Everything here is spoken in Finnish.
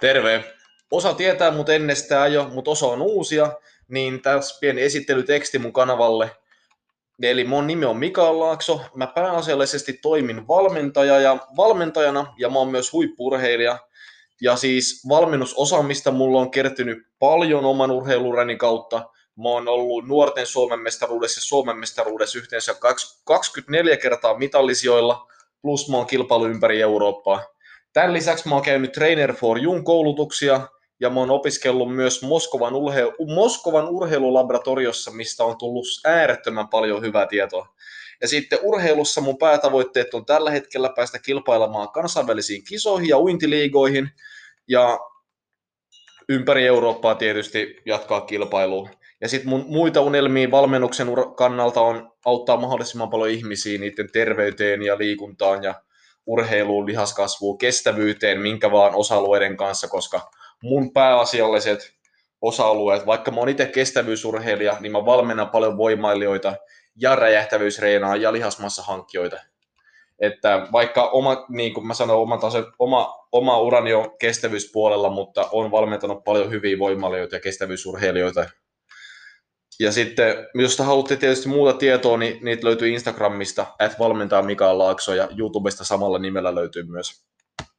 Terve! Osa tietää mut ennestään jo, mutta osa on uusia, niin tässä pieni esittelyteksti mun kanavalle. Eli mun nimi on Mikael Laakso, mä pääasiallisesti toimin valmentaja ja valmentajana ja mä oon myös huippurheilija. Ja siis valmennusosaamista mulla on kertynyt paljon oman urheilurani kautta. Mä oon ollut nuorten Suomen mestaruudessa ja Suomen mestaruudessa yhteensä 24 kertaa mitallisijoilla, plus mä oon kilpailu ympäri Eurooppaa. Tämän lisäksi mä oon käynyt Trainer for Young koulutuksia ja mä oon opiskellut myös Moskovan, urheilu, Moskovan urheilulaboratoriossa, mistä on tullut äärettömän paljon hyvää tietoa. Ja sitten urheilussa mun päätavoitteet on tällä hetkellä päästä kilpailemaan kansainvälisiin kisoihin ja uintiliigoihin ja ympäri Eurooppaa tietysti jatkaa kilpailua. Ja sitten mun muita unelmia valmennuksen kannalta on auttaa mahdollisimman paljon ihmisiä niiden terveyteen ja liikuntaan ja urheiluun, lihaskasvuun, kestävyyteen, minkä vaan osa-alueiden kanssa, koska mun pääasialliset osa-alueet, vaikka mä oon itse kestävyysurheilija, niin mä valmennan paljon voimailijoita ja räjähtävyysreenaa ja lihasmassahankkijoita. Että vaikka oma, niin kuin mä sanoin, oma, taso, oma, oma urani on kestävyyspuolella, mutta on valmentanut paljon hyviä voimailijoita ja kestävyysurheilijoita ja sitten, jos haluatte tietysti muuta tietoa, niin niitä löytyy Instagramista, että valmentaa Mikael Laakso ja YouTubesta samalla nimellä löytyy myös.